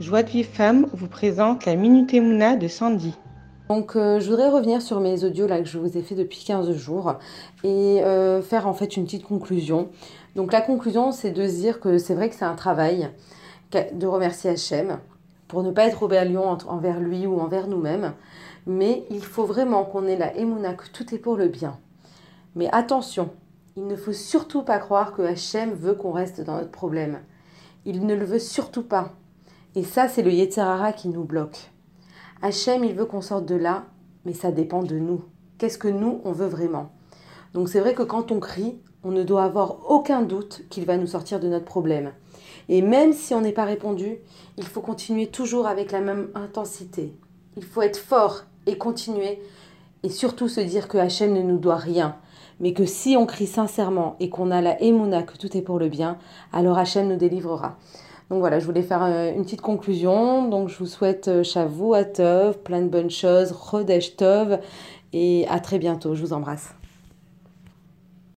Joie de Vive Femme vous présente la Minute Emouna de Sandy. Donc euh, je voudrais revenir sur mes audios là que je vous ai fait depuis 15 jours et euh, faire en fait une petite conclusion. Donc la conclusion c'est de se dire que c'est vrai que c'est un travail de remercier Hachem pour ne pas être rébellion envers lui ou envers nous-mêmes, mais il faut vraiment qu'on ait la Emouna que tout est pour le bien. Mais attention, il ne faut surtout pas croire que Hachem veut qu'on reste dans notre problème. Il ne le veut surtout pas. Et ça, c'est le Yetzerara qui nous bloque. Hachem, il veut qu'on sorte de là, mais ça dépend de nous. Qu'est-ce que nous, on veut vraiment? Donc c'est vrai que quand on crie, on ne doit avoir aucun doute qu'il va nous sortir de notre problème. Et même si on n'est pas répondu, il faut continuer toujours avec la même intensité. Il faut être fort et continuer et surtout se dire que Hachem ne nous doit rien, mais que si on crie sincèrement et qu'on a la émouna que tout est pour le bien, alors Hachem nous délivrera. Donc voilà, je voulais faire euh, une petite conclusion. Donc je vous souhaite euh, Shavu Tov, plein de bonnes choses, Chodesh Tov, et à très bientôt. Je vous embrasse.